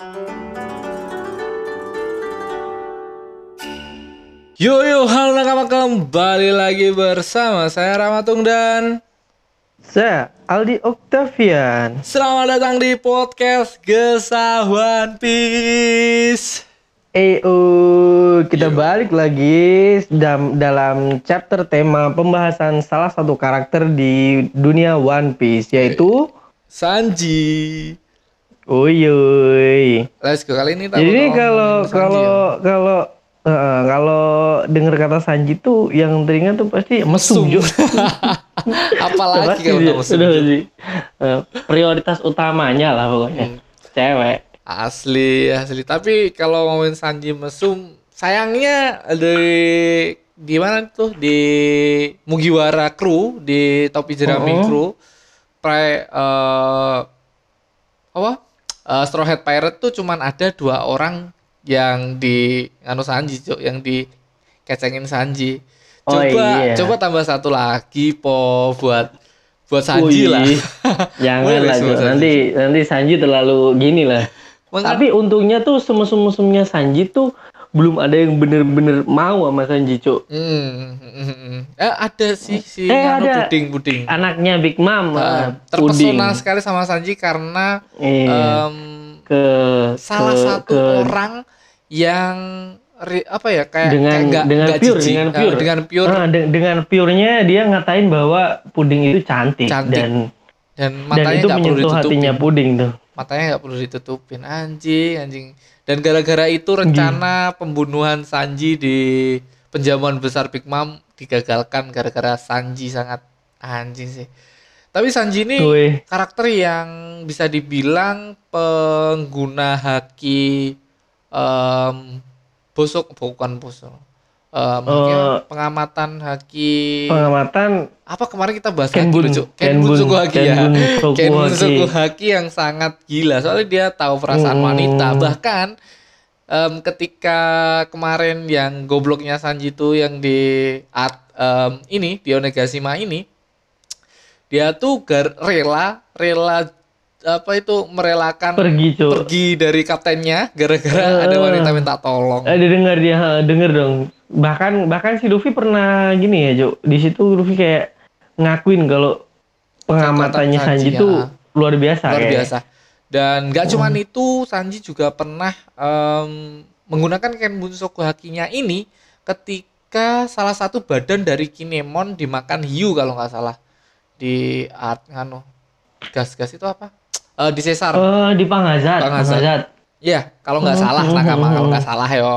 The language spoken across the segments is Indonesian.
Yo yo, halo nakama kembali lagi bersama saya Ramatung dan Saya Aldi Octavian. selamat datang di podcast Gesah One Piece. EO, kita balik lagi dalam, dalam chapter tema pembahasan salah satu karakter di dunia One Piece yaitu Sanji. Uyuy. Let's go kali ini Jadi kalau kalau kalau eh, kalau dengar kata Sanji tuh yang teringat tuh pasti Mesum. mesum. Apalagi Pasti, kalau mesum. Udah. Eh, prioritas utamanya lah pokoknya. Cewek. Asli, asli. Tapi kalau ngomongin Sanji mesum, sayangnya dari di mana tuh di Mugiwara Crew di topi jerami Oh. Crew, pre eh, apa? Eh, Straw Hat Pirate tuh cuman ada dua orang yang di anu Sanji, Cuk, yang di kecengin Sanji. Oh, Coba iya. coba tambah satu lagi po buat buat Sanji Wih, lah. Jangan lah, nanti nanti Sanji terlalu gini lah. Tapi untungnya tuh semesum-mesumnya Sanji tuh belum ada yang bener-bener mau sama Sanji, Cuk. Hmm, hmm, hmm. Eh, ada sih si Eh, ada. puding puding. Anaknya Big Mom, Eh, eh, terpesona Puding. sekali sama Sanji karena Iya. em, ke salah ke- satu ke- orang yang ri- apa ya kayak dengan kayak nggak- dengan nggak pure jijik. dengan Eh, pure dengan pure Ah, de- dengan purenya dia ngatain bahwa puding itu cantik, Cantik. dan dan dan matanya itu nggak perlu menyentuh ditutupin. hatinya puding tuh. Matanya nggak perlu ditutupin anjing anjing. Dan gara-gara itu rencana pembunuhan Sanji di penjamuan besar Big Mom digagalkan gara-gara Sanji sangat anjing sih. Tapi Sanji ini Wih. karakter yang bisa dibilang pengguna haki em bosok bukan bosok Haki Eh, pengamatan haki Pengamatan apa kemarin kita bahas Kenbun. haki lucu Kenbun. Kenbun Suku Haki ya Kenbun Kenbun Haki. Suku Haki yang sangat gila soalnya dia tahu perasaan Hmm. wanita bahkan em, ketika kemarin yang gobloknya Sanji itu yang di at, em, ini di Onegashima ini dia tuh gar, rela rela apa itu merelakan pergi, pergi dari kaptennya gara-gara ada Eh. wanita minta tolong. Ada dengar dia, ha, denger dong. Bahkan bahkan si Luffy pernah gini ya, Jo. Di situ Luffy kayak ngakuin kalau pengamatannya Sanji, Sanji itu ya. luar biasa. luar kayak. biasa. Dan gak Hmm. cuman itu, Sanji juga pernah em, menggunakan Kenbun Hakinya ini ketika salah satu badan dari Kinemon dimakan hiu kalau nggak salah di art nganu gas-gas itu apa? Eh, di sesar. Eh, di Pangazat, Pangazat. Pangazat. Iya, kalau nggak Hmm, salah hmm, nakama hmm, kalau hmm. nggak salah yo.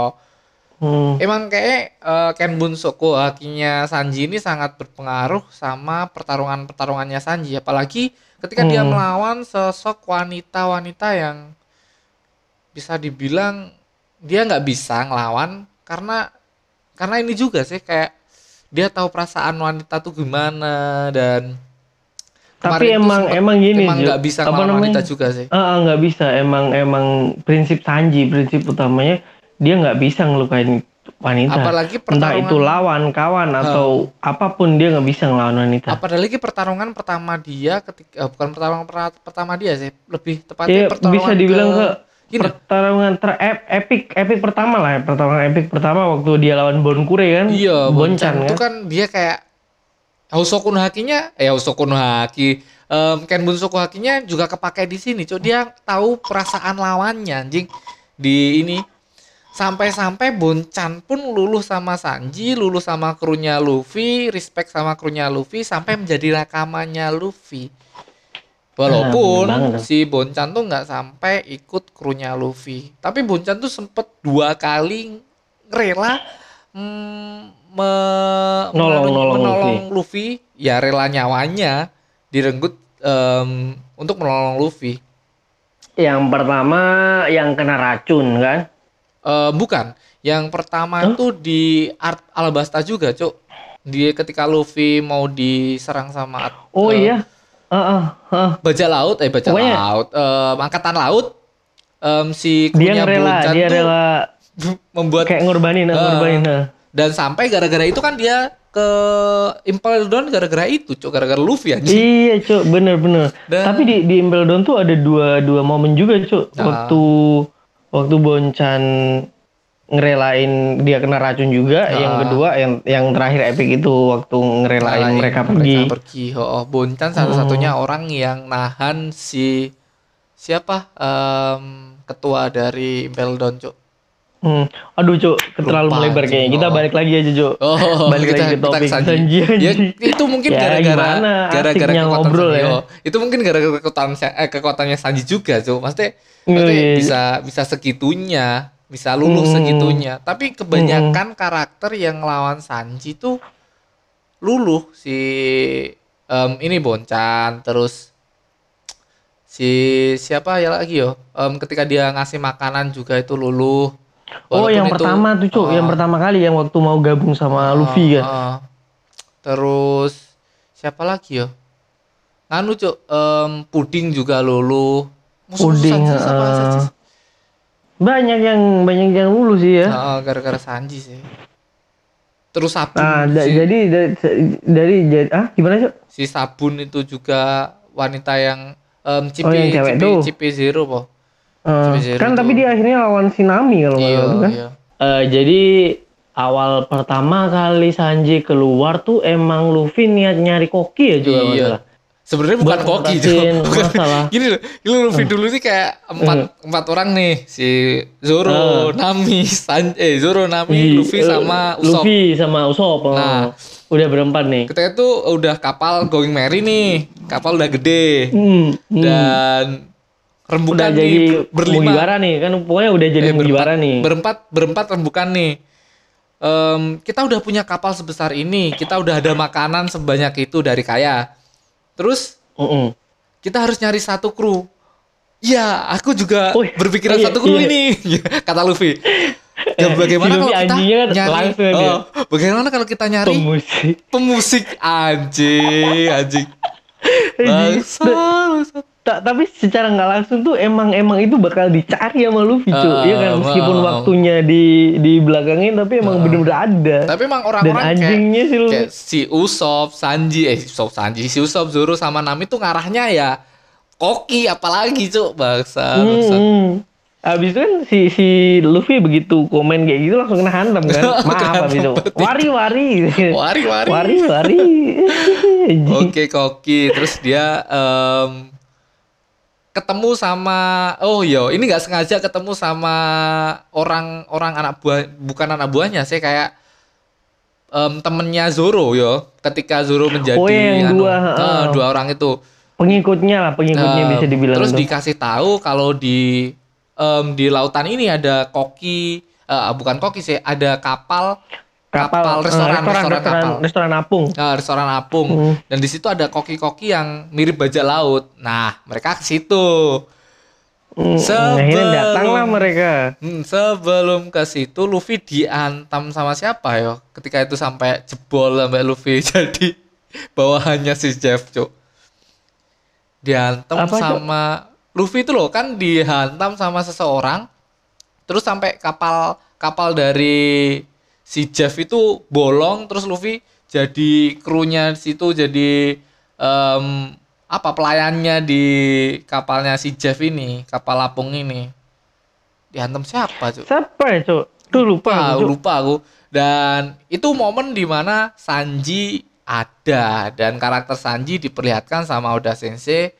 Hmm. Emang kayak eh, Kenbun Soku Hakinya Sanji ini sangat berpengaruh sama pertarungan-pertarungannya Sanji apalagi ketika dia Hmm. melawan sosok wanita-wanita yang bisa dibilang dia nggak bisa ngelawan karena karena ini juga sih kayak dia tahu perasaan wanita tuh gimana dan Tapi emang sempet- emang gini, emang nggak bisa Apa namanya? wanita juga sih nggak bisa. Emang emang prinsip Sanji, prinsip utamanya dia nggak bisa ngelukain wanita. apalagi Entah pertarungan itu lawan, kawan atau apa pun dia nggak bisa ngelawan wanita. apalagi pertarungan pertama dia ketika eh, bukan pertarungan per- pertama dia sih lebih tepatnya Iya, pertarungan bisa dibilang ke Gini. pertarungan ter ep- epic epic pertama lah ya pertarungan epic pertama waktu dia lawan Bonkure kan iya Boncan Boncan itu kan kan dia kayak Hosoku no Hakinya eh Hosoku no Haki em, Kenbun Soku Hakinya juga kepake di sini Cuk dia tahu perasaan lawannya anjing di ini sampai-sampai Bonchan pun lulus sama Sanji lulus sama krunya Luffy respect sama krunya Luffy sampai menjadi rakamannya Luffy. Walaupun Ah, banget. si Bonchan tuh nggak sampai ikut krunya Luffy. Tapi Bonchan tuh sempet dua kali rela mm, me- Nolong- menganu- nolong menolong Luffy. ya rela nyawanya direnggut em, untuk menolong Luffy. Yang pertama yang kena racun kan Eh, bukan. Yang pertama Hah? itu di Art Alabasta juga, Cuk. Dia ketika Luffy mau diserang sama oh eh, iya Heeh, heeh. bajak laut, eh bajak Pokoknya- laut, eh, angkatan laut. em, si dia krunya rela dia tuh rela membuat kayak ngorbanin Eh, ngorbanin dan sampai gara-gara itu kan dia ke Impel Down gara-gara itu cok gara-gara Luffy aja Iya, Cuk, bener-bener. Dan- Tapi di di Impel Down tuh ada dua dua momen juga, Cuk. Nah. Waktu waktu Bonchan ngerelain dia kena racun juga, Nah. yang kedua yang yang terakhir epic itu waktu ngerelain mereka pergi. mereka pergi oh, oh, Bonchan salah satunya orang yang nahan si siapa Em, ketua dari Impel Down cok Hmm. Aduh, Cuk, terlalu Lupa, melebar kayaknya. Kita balik lagi aja, Cuk. Oh, balik kita, lagi ke topik Sanji. Ya, itu mungkin Ya, gara-gara gimana gara-gara ngobrol Sanji. ya. Itu mungkin gara-gara kekuatan eh, kekuatannya Sanji juga, Cuk. Maksudnya, Iya, maksudnya iya, iya. bisa bisa segitunya, bisa luluh Hmm. segitunya. Tapi kebanyakan karakter yang lawan Sanji tuh luluh si em, ini Bonchan terus si siapa ya lagi yo Em, ketika dia ngasih makanan juga itu luluh Oh, Walaupun yang itu- pertama tuh, Cuk. yang Oh. pertama kali yang waktu mau gabung sama Luffy kan. Ah, ah. Terus siapa lagi ya? Nganu cuk, em, puding juga lulu. Puding, ah. Banyak yang banyak yang lulus sih ya. Ah, gara-gara Sanji sih. Terus sabun Nah, da- si, jadi dari, dari jadi ah gimana Cuk? si sabun itu juga wanita yang em Cipi, Oh, yang cewek Cipi, tuh. Cipi Zero po. Zero kan tapi dia akhirnya lawan si Nami kalau nggak Iya, kan. iya. Eh, jadi awal pertama kali Sanji keluar tuh emang Luffy niat nyari koki ya juga Iya. masalah. Sebenarnya bukan Buat koki. Bukan. masalah. Gini loh, gini Luffy dulu sih kayak empat empat orang nih, si Zoro, Nami, San, eh Zoro, Nami, Luffy eh, sama Usopp. Luffy sama Usopp. oh. Nah. udah berempat nih. Ketika itu udah kapal going merry nih, kapal udah gede hmm. dan rembukan udah nih jadi ber- berlima, Mugiwara nih kan pokoknya udah jadi Eh, Mugiwara nih. berempat berempat rembukan nih. Em, kita udah punya kapal sebesar ini, kita udah ada makanan sebanyak itu dari kaya. Terus Mm-mm. kita harus nyari satu kru. Ya, aku juga Oh, berpikiran iya, satu kru iya. ini, kata Luffy. Ya, bagaimana si kalau kita kan nyari? Oh, bagaimana kalau kita nyari Pemusik. pemusik anjing, anjing. Bangsa, bangsa. Ta- tapi secara nggak langsung tuh emang emang itu bakal dicari sama Luffy cuy. Ah, Iya kan meskipun ah. waktunya di di belakangin tapi emang bener-bener ada. Tapi emang orang-orang kayak, anjingnya si Luffy. kayak si Usopp, Sanji, eh Usopp, Sanji, si Usopp, Zoro sama Nami tuh ngarahnya ya koki apalagi cuk bangsa, Hmm, bangsa. hmm. Abis itu kan si si Luffy begitu komen kayak gitu langsung kena hantam kan. Maaf abis itu. Wari wari. Wari wari. Wari wari. Oke koki, terus dia em, ketemu sama oh yo ini nggak sengaja ketemu sama orang-orang anak buah bukan anak buahnya saya kayak em, temennya Zoro yo ketika Zoro menjadi Oh, yang anu, dua, heeh. dua orang itu Pengikutnya lah pengikutnya Em, bisa dibilang terus tuh. dikasih tahu kalau di em, di lautan ini ada koki eh, bukan koki sih ada kapal kapal, eh, restoran, restoran, restoran, kapal restoran apung. Eh, restoran apung Hmm. dan di situ ada koki-koki yang mirip bajak laut nah mereka ke situ Hmm, Sebelum- akhirnya datanglah mereka. Hmm, sebelum ke situ Luffy diantam sama siapa yo ketika itu sampai jebol sampai Luffy jadi bawahannya si Jeff cuk dihantam Apa, Cuk? sama Luffy itu loh kan dihantam sama seseorang terus sampai kapal kapal dari si Jeff itu bolong terus Luffy jadi krunya situ jadi em, apa pelayannya di kapalnya si Jeff ini kapal lapung ini dihantam siapa cuk Siapa ya, Cuk? Tuh lupa. lupa, aku, lupa aku. Dan itu momen di mana Sanji ada dan karakter Sanji diperlihatkan sama Oda Sensei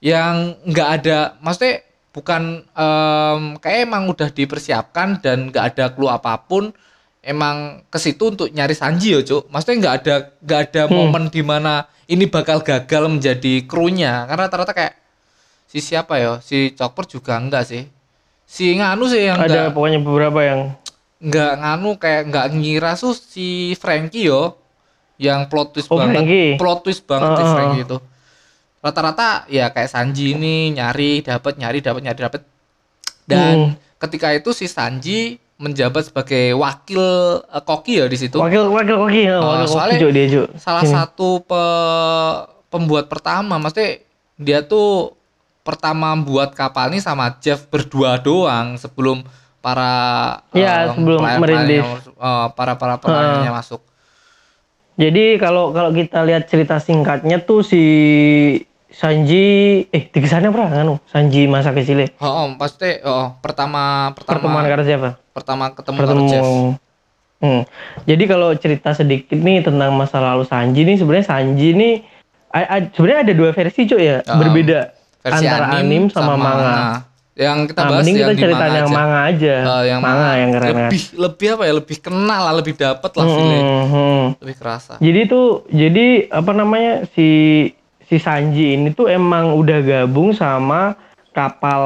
yang nggak ada, maksudnya bukan em, kayak emang udah dipersiapkan dan nggak ada clue apa pun. Emang ke situ untuk nyari Sanji ya, Cuk. Maksudnya nggak ada nggak ada Hmm. momen di mana ini bakal gagal menjadi krunya karena rata-rata kayak si siapa ya, si Chopper juga enggak sih. Si Nganu sih yang enggak Ada pokoknya beberapa yang nggak nganu kayak nggak ngira tuh si Frankie yo yang plot twist Oh, banget Frankie. plot twist banget si Ah, ah, Frankie itu rata-rata ya kayak Sanji ini nyari dapat nyari dapat nyari dapat dan Hmm. ketika itu si Sanji menjabat sebagai wakil eh, koki ya di situ wakil wakil koki ya, Oh, wakil koki soalnya Cuk, dia Cuk. salah Sini. satu pe- pembuat pertama maksudnya dia tuh pertama buat kapal ini sama Jeff berdua doang sebelum para Iya, em, sebelum merintis. eh, para para pemainnya masuk. Jadi kalau kalau kita lihat cerita singkatnya tuh si Sanji eh di sana pernah kan Sanji masa kecilnya Oh, oh pasti oh pertama pertama pertemuan karo siapa? pertama ketemu Pertemu. karo Jeff. Hmm. Jadi kalau cerita sedikit nih tentang masa lalu Sanji nih sebenarnya Sanji nih sebenarnya ada dua versi cuy ya Ah, berbeda Versi antara anim, sama, manga. Yang kita Nah, bahas mending yang kita manga yang aja. manga aja. Eh, yang manga yang keren kan. lebih lebih apa ya lebih kenal lah lebih dapet lah Hmm, hmm. lebih kerasa Jadi tuh jadi apa namanya si si Sanji ini tuh emang udah gabung sama kapal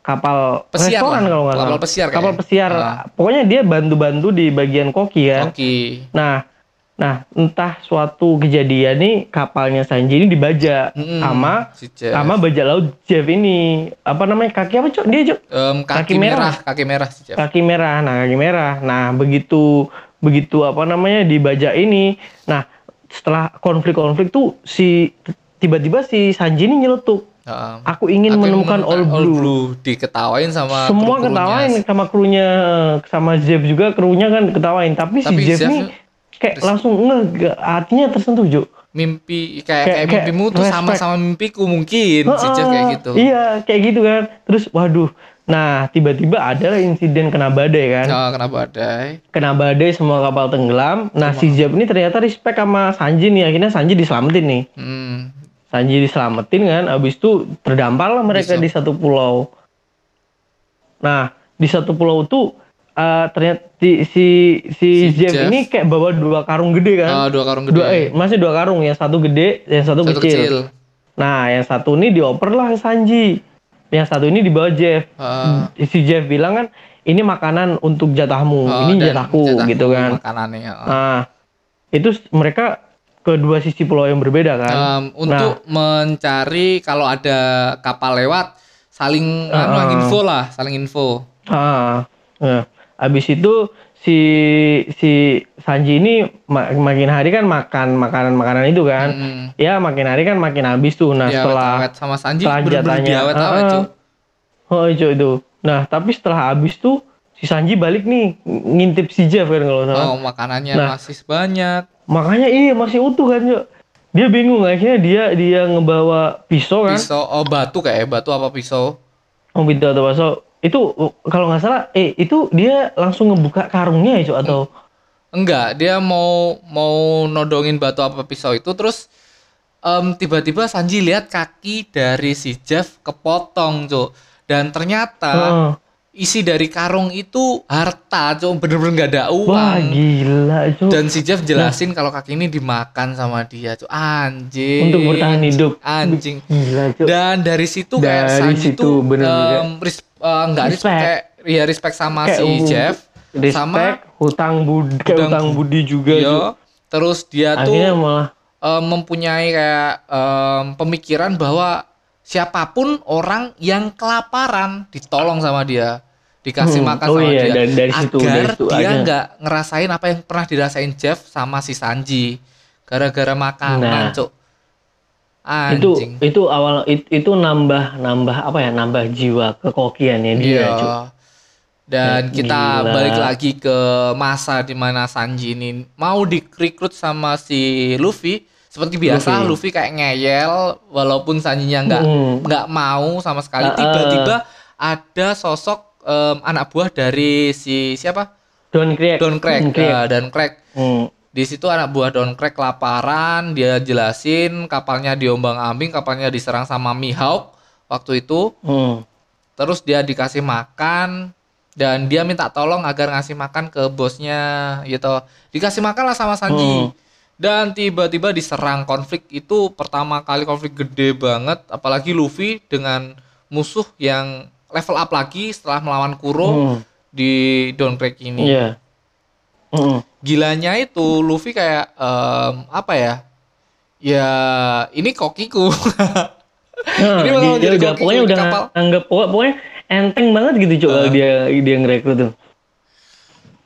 kapal Pesiar restoran kalau nggak kapal salah. pesiar Kapal kayaknya. pesiar. Ah. Pokoknya dia bantu-bantu di bagian koki kan. oke Nah, nah entah suatu kejadian nih kapalnya Sanji ini dibajak Mm-mm, sama si Jeff. sama bajak laut Jeff ini. Apa namanya? Kaki apa, Cok? Dia, Cok? Em, kaki, kaki merah. merah. kaki merah si Jeff. Kaki merah. Nah, kaki merah. Nah, begitu begitu apa namanya dibajak ini. Nah, setelah konflik-konflik tuh si tiba-tiba si Sanji ini nyeletuk. Heeh. Aku ingin Aku menemukan All Blue. diketawain sama Semua kru-krunya. ketawain sama krunya sama Jeff juga krunya kan ketawain. Tapi, Tapi si Jeff, nih kayak langsung nge hatinya tersentuh, Jo. mimpi kayak Kayak- kayak, kayak mimpimu tuh respect. sama-sama mimpiku mungkin si Jeff kayak gitu. Iya, kayak gitu kan. Terus waduh. Nah, tiba-tiba ada insiden kena badai kan. Oh, kenapa badai? Kena badai semua kapal tenggelam. Nah, si Jeff ini ternyata respect sama Sanji nih. Akhirnya Sanji diselamatin nih. Hmm. Sanji diselamatin kan. Abis itu terdampar lah mereka Bisa. di satu pulau. Nah, di satu pulau tuh eh, ternyata di- si, si Si Jeff, Jeff. ini kayak bawa dua karung gede kan. Oh, dua karung gede. Dua eh masih dua karung ya, satu gede, yang satu, Satu kecil. kecil. Nah, yang satu ini dioper lah ke Sanji. Yang satu ini dibawa Jeff. Heeh. Si Jeff bilang kan, ini makanan untuk jatahmu, Oh, ini jatahku jatahku gitu kan. Makanannya. heeh. Nah, itu mereka kedua sisi pulau yang berbeda kan. Em, untuk mencari kalau ada kapal lewat saling anu, Heeh. info lah, saling info. Ah, nah, habis itu si si Sanji ini ma- makin hari kan makan makanan-makanan itu kan. Hmm. Ya makin hari kan makin habis tuh. Nah Ya, setelah awet sama Sanji setelah diawet-awet, ah, Cuk. Oh itu itu. Nah tapi setelah habis tuh si Sanji balik nih ng- ngintip si Jeff kan kalau salah. Oh, makanannya Nah. masih banyak. Makanya iya masih utuh kan Cok. Dia bingung akhirnya dia dia ngebawa pisau kan. Pisau, oh batu kayak batu apa pisau? Oh pisau atau pisau. Itu kalau nggak salah eh itu dia langsung ngebuka karungnya ya Cok atau Enggak, dia mau mau nodongin batu apa pisau itu terus em, tiba-tiba Sanji lihat kaki dari si Jeff kepotong, Cuk. Dan ternyata Heeh. Isi dari karung itu harta, Cuk. Bener-bener nggak ada uang. Wah gila Cok. Dan si Jeff jelasin kalau kaki ini dimakan sama dia, Cuk. Anjing. Untuk bertahan hidup. Anjing. Gila Cok. Dan dari situ kayak Dari Sanji situ tuh bener em, ris- eh, nggak respect, kayak ya respect sama Kayak si um, Jeff Respect, sama hutang budi, kayak hutang hutang budi juga Yo, Cok. terus dia Akhirnya tuh malah em, mempunyai kayak em, pemikiran bahwa siapa pun orang yang kelaparan ditolong sama dia, dikasih Hmm, makan oh sama iya, dia, dari- dari situ, agar dari situ dia nggak ngerasain apa yang pernah dirasain Jeff sama si Sanji, gara-gara makanan, Nah. cuk. itu Anjing. itu awal it- itu nambah nambah apa ya nambah jiwa kekokiannya dia Iya. Cok. Dan Eh, kita gila. balik lagi ke masa di mana Sanji ini mau direkrut sama si Luffy. Seperti biasa, Luffy, Luffy. kayak ngeyel, walaupun Sanjinya nggak Mm. nggak mau sama sekali. Tiba-tiba ada sosok em, anak buah dari si siapa? Don Craig Don Craig. Don Craig. eh, Don Craig. Hmm. Di situ anak buah Don Craig kelaparan, dia jelasin kapalnya diombang-ambing, kapalnya diserang sama Mihawk waktu itu. Hmm. Terus dia dikasih makan dan dia minta tolong agar ngasih makan ke bosnya gitu. Dikasih makan lah sama Sanji. Hmm. Dan tiba-tiba diserang konflik itu pertama kali konflik gede banget apalagi Luffy dengan musuh yang level up lagi setelah melawan Kuro Hmm. di Downbreak ini. Iya. Hmm. Gilanya itu Luffy kayak em, apa ya? Ya ini kokiku. Nah, Ini dia, dia jadi udah pokoknya udah kapal. anggap pokoknya, enteng banget gitu coba Ah. dia dia ngerekrut tuh.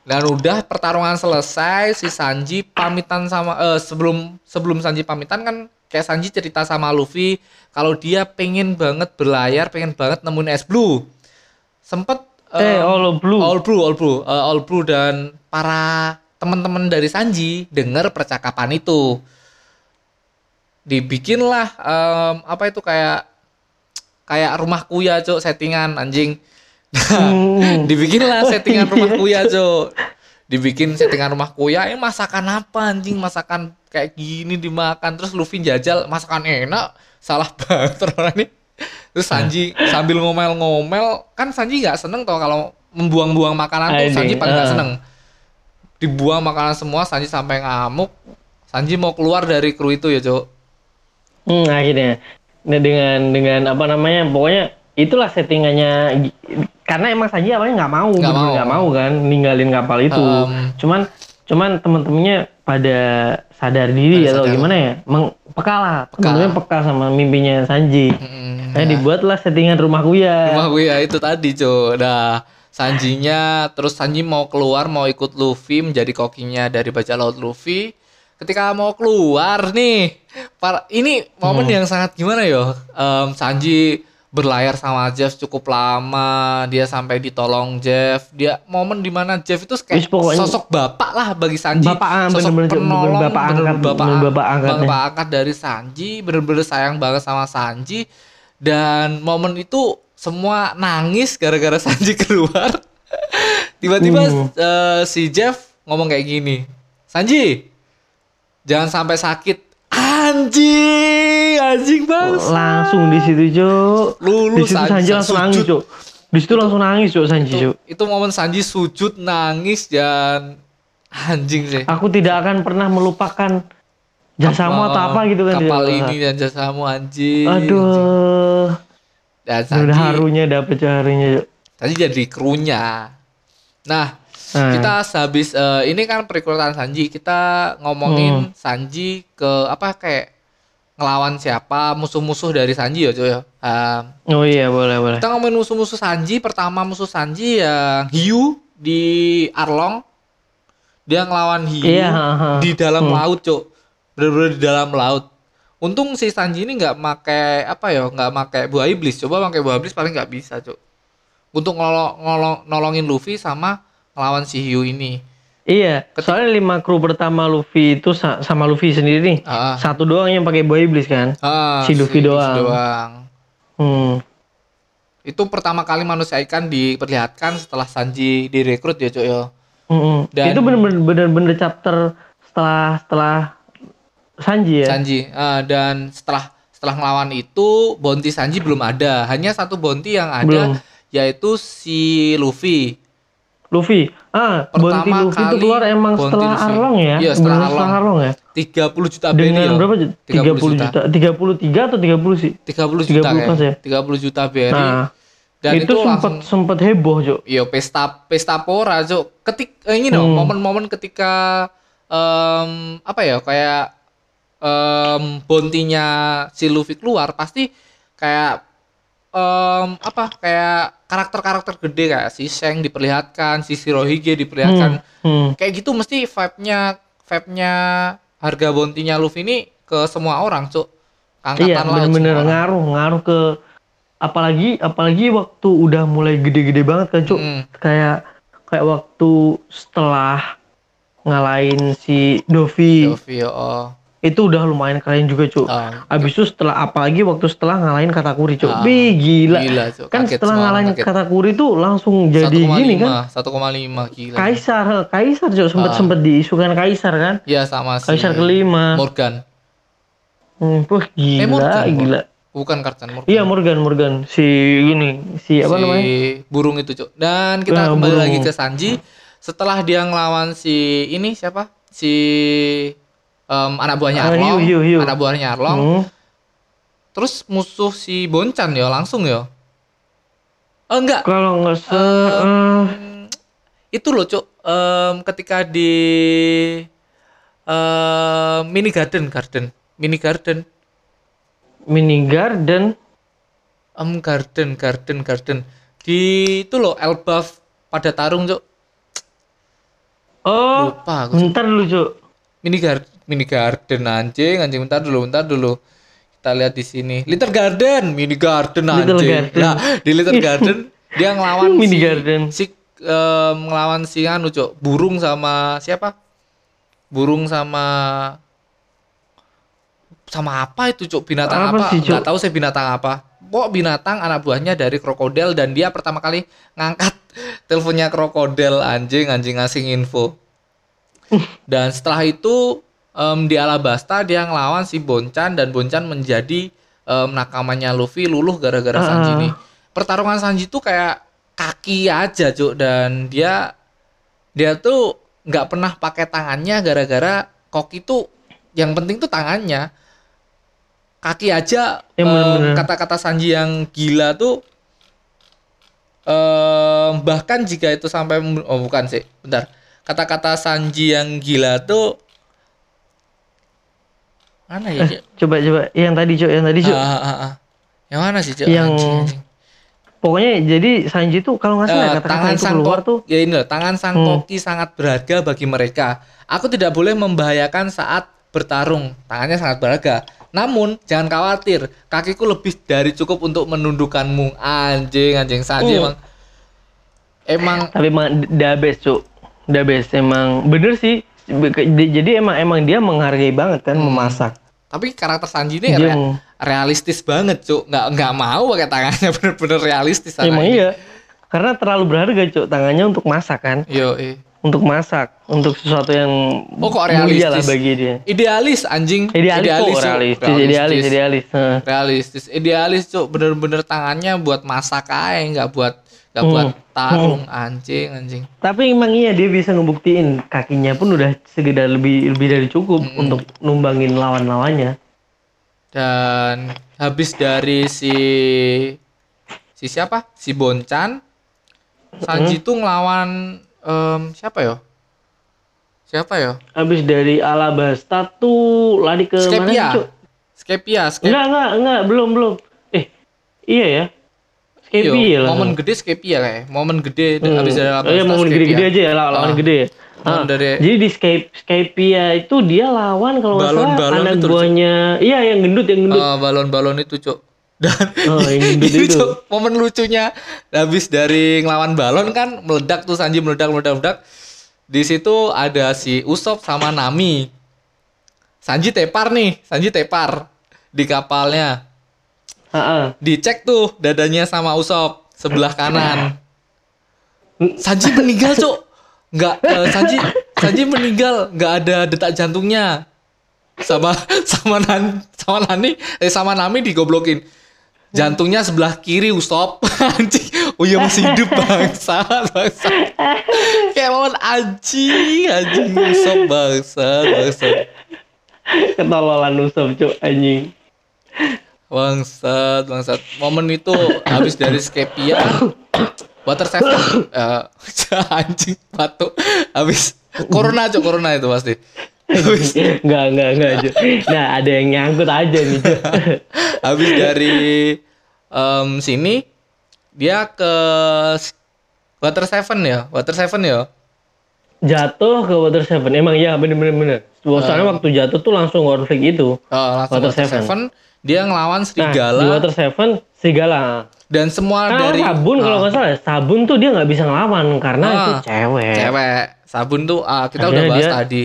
Dan udah pertarungan selesai, si Sanji pamitan sama eh sebelum sebelum Sanji pamitan kan kayak Sanji cerita sama Luffy kalau dia pengen banget berlayar, pengen banget nemuin es blue. Sempet Eh, All Blue. All Blue, All Blue, Eh, All Blue dan para teman-teman dari Sanji dengar percakapan itu. Dibikinlah em, apa itu kayak kayak rumah kuya, Cuk, settingan anjing. Hmm. Dibikinlah settingan iya. rumah kuya, Cuk. Dibikin settingan rumah kuya, ini masakan apa anjing? Masakan kayak gini dimakan terus Luffy jajal masakan enak, salah banget orang ini. Terus Sanji sambil ngomel-ngomel, kan Sanji nggak seneng toh kalau membuang-buang makanan tuh Anjing, Sanji paling nggak seneng. Dibuang makanan semua, Sanji sampai ngamuk. Sanji mau keluar dari kru itu ya, Cuk. Hmm, akhirnya. Nah, dengan dengan apa namanya? Pokoknya itulah settingannya karena emang Sanji awalnya nggak mau, Nggak mau. nggak mau kan ninggalin kapal itu. Um, cuman cuman temen-temennya pada sadar diri Pada atau sadar. gimana ya? Meng, peka lah, Peka. temen-temennya peka sama mimpinya Sanji. mm, Nah, dibuatlah settingan rumah kuya. Rumah gue ya itu tadi, Cuk. Nah, Sanjinya terus Sanji mau keluar mau ikut Luffy menjadi kokinya dari bajak laut Luffy. Ketika mau keluar nih, para, ini momen Hmm. yang sangat gimana ya? Em, Sanji berlayar sama Jeff cukup lama, dia sampai ditolong Jeff. Dia momen di mana Jeff itu kayak sosok bapak lah bagi Sanji. Bapak, sosok bener-bener, penolong, bener-bener bapak angkat, bapak, bener-bener bapak angkatnya. bapak angkat dari Sanji, bener-bener sayang banget sama Sanji. Dan momen itu semua nangis gara-gara Sanji keluar. Tiba-tiba Hmm. eh, si Jeff ngomong kayak gini, Sanji, jangan sampai sakit. Anjing, anjing banget. Langsung di situ, Cuk. Lulu Di situ Sanji langsung nangis, Cuk. Di situ langsung nangis, Cuk, Sanji, Itu, Cuk. itu momen Sanji sujud nangis dan anjing sih. Aku tidak akan pernah melupakan jasamu atau apa gitu kan. Kapal dia. ini dan jasamu anjing. anjing. Aduh. Dan Udah Sanji, harunya dapet harunya, Cuk. Sanji jadi krunya. Nah, Nah. kita habis eh, ini kan perekrutan Sanji, kita Hmm. ngomongin Sanji ke apa kayak ngelawan siapa musuh-musuh dari Sanji ya, cuy ya. Um, Oh iya, boleh, boleh. kita ngomongin musuh-musuh Sanji, pertama musuh Sanji yang Hiu di Arlong. Dia ngelawan Hiu Iya, ha, ha. di dalam Hmm. laut, Cuk. Bener-bener di dalam laut. Untung si Sanji ini nggak make apa ya, nggak make buah iblis. Coba pakai buah iblis paling nggak bisa, Cuk. Untuk ngolo- ngolo- nolongin Luffy sama ngelawan si Hiu ini. Iya, soalnya lima kru pertama Luffy itu sa- sama Luffy sendiri nih. Ah, Satu doang yang pakai buah iblis kan. ah, Si Luffy doang. doang. Hmm. Itu pertama kali manusia ikan diperlihatkan setelah Sanji direkrut ya, Cuk ya. Mm-mm. Dan- Itu bener-bener chapter setelah setelah Sanji ya. Sanji Ah, dan setelah setelah ngelawan itu bounty Sanji belum ada hanya satu bounty yang ada Belum. yaitu si Luffy Luffy. Ah, bounty Luffy itu keluar emang bounty setelah Luffy. Arlong ya? Iya, setelah Bener-bener setelah Arlong. Arlong ya. 30 juta Dengan ya. berapa? Ju? 30 juta. 33 atau 30 sih? 30 juta 30 pas ya? kayak. 30 juta berry Nah, dan itu, itu, sempat sempat heboh, Cuk. Iya pesta pesta pora Cuk. Ketik eh, ini loh Hmm. momen-momen ketika em, apa ya kayak em bontinya si Luffy keluar pasti kayak em, apa kayak karakter-karakter gede kayak si Shang diperlihatkan, si Shirohige diperlihatkan. Hmm. Kayak gitu mesti vibe-nya vibe-nya harga bontinya Luffy ini ke semua orang, Cuk. Angkatan Iya, bener-bener ngaruh, ngaruh ke apalagi apalagi waktu udah mulai gede-gede banget kan, Cuk. Mm. Kayak kayak waktu setelah ngalahin si Dovi Luffy, oh. Itu udah lumayan keren juga, Cuk. Oh, Abis itu setelah apalagi waktu setelah ngalahin Katakuri, Cuk. Wih, gila. Gila, Cuk. Kan Kaget setelah ngalahin kaget. Katakuri tuh langsung jadi gini kan. 1,5 gila. Kaisar, Kaisar Cuk, sempet Ah. sempet diisukan Kaisar kan. Iya sama si Kaisar kelima. Morgan. Hmm, wah gila, Eh, Morgan, gila. Bukan Karcan Morgan. Iya Morgan, Morgan. Si ini, si apa si namanya? burung itu, Cuk. Dan kita Ah, kembali burung. lagi ke Sanji setelah dia ngelawan si ini siapa? Si em, anak buahnya Ah, Arlong. Hiu, Hiu, Hiu. Anak buahnya Arlong. Hmm. Terus musuh si Boncan ya langsung ya. Oh enggak. Kalau nggak se, Eh, eh, itu loh, Cuk. Em, ketika di em, mini garden, garden, mini garden. mini garden. Em garden, garden, garden. Di itu loh Elbaf pada tarung, Cuk. Oh, Lupa aku. bentar dulu Cuk. Mini garden, mini garden anjing, anjing bentar dulu, bentar dulu. Kita lihat di sini. Little Garden, mini garden Little anjing. Garden. Nah, di Little Garden dia ngelawan Mini si garden. si em, ngelawan si anu cok burung sama siapa burung sama sama apa itu cok binatang Apa apa sih, nggak tahu saya binatang apa pokok binatang anak buahnya dari krokodil dan dia pertama kali ngangkat teleponnya krokodil anjing anjing ngasih info dan setelah itu em, di Alabasta dia ngelawan si Bonchan dan Bonchan menjadi em, nakamanya Luffy luluh gara-gara Ah. Sanji nih. Pertarungan Sanji tuh kayak kaki aja, Cuk, dan dia dia tuh nggak pernah pakai tangannya gara-gara Koki tuh yang penting tuh tangannya. Kaki aja Ya, bener-bener. kata-kata Sanji yang gila tuh em, bahkan jika itu sampai oh bukan sih, bentar. Kata-kata Sanji yang gila tuh mana ya? Cuk? Coba coba yang tadi cok, yang tadi cok. Ah, ah, ah. Yang mana sih, Cuk? Yang- Anjing, anjing. Pokoknya jadi Sanji tuh kalau nggak salah Eh, kata-kata tangan itu sang keluar tuh. ya ini loh, tangan sang Hmm. koki sangat berharga bagi mereka. Aku tidak boleh membahayakan saat bertarung. Tangannya sangat berharga. Namun jangan khawatir, kakiku lebih dari cukup untuk menundukkanmu. Anjing, anjing Sanji Hmm. emang emang Tapi emang the best cok, the best emang bener sih. Jadi emang emang dia menghargai banget kan Hmm. memasak. tapi karakter Sanji ini Dia realistis banget, Cuk. Nggak nggak mau pakai tangannya bener-bener realistis Emang iya. Karena terlalu berharga cok tangannya untuk masak kan, Yo, untuk masak, untuk sesuatu yang Oh, kok realistis? lah bagi dia. Idealis anjing. Idealis, kok, Cuk. realistis, idealis, idealis. Realistis idealis cuk bener-bener tangannya buat masak aja nggak buat Hmm. buat tarung anjing anjing Tapi emang iya dia bisa ngebuktiin kakinya pun udah segedar lebih lebih dari cukup Hmm. untuk numbangin lawan-lawannya. dan habis dari si si siapa si Bonchan Sanji tuh ngelawan em, siapa ya siapa ya Habis dari Alabasta tuh lari ke mana sih, Skepia Cuk? Skepia Skep Enggak, enggak, enggak, belum, belum. Eh, iya ya. Skepia Iya, lah. momen gede Skepia kayak momen gede Hmm. habis dari Oh, iya, momen gede-gede aja ya, lawan lawan Ah. gede ya. Ah, dari- Jadi di Scape, Skepia itu dia lawan kalau nggak salah Balon-balon anak itu, buahnya, iya yang gendut, yang gendut. Eh, balon-balon itu cuk dan Oh, yang gendut ini, itu. Cuk, momen lucunya habis dari ngelawan balon kan meledak tuh Sanji meledak meledak meledak di situ ada si Usop sama Nami Sanji tepar nih Sanji tepar di kapalnya Dicek tuh dadanya sama Usop sebelah kanan. Sanji meninggal cuk. Nggak eh, Sanji Sanji meninggal nggak ada detak jantungnya. Sama sama Nan sama Nani eh sama Nami digoblokin. Jantungnya sebelah kiri Usop anjing. Oh iya masih hidup bangsa bangsa. Kayak momen anjing anjing Usop bangsa bangsa. Ketololan Usop, Cuk, anjing. Bangsat, bangsat. Momen itu habis dari Skepia, Water Seven, eh, anjing batu. Habis Corona cok, Corona itu pasti. Habis, Enggak, enggak, enggak, Cuk. Nah, ada yang nyangkut aja nih, habis dari em, sini dia ke Water Seven ya, Water Seven ya. jatuh ke Water Seven. Emang iya, bener-bener bener. Soalnya Ah. waktu jatuh tuh langsung Flag itu. Oh, langsung Water Water, Seven. Seven. Dia ngelawan Nah, serigala di Water Seven, serigala. dan semua Karena dari sabun kalau Ah, nggak salah, sabun tuh dia nggak bisa ngelawan karena Ah, itu cewek. cewek sabun tuh ah, kita Akhirnya udah bahas dia- tadi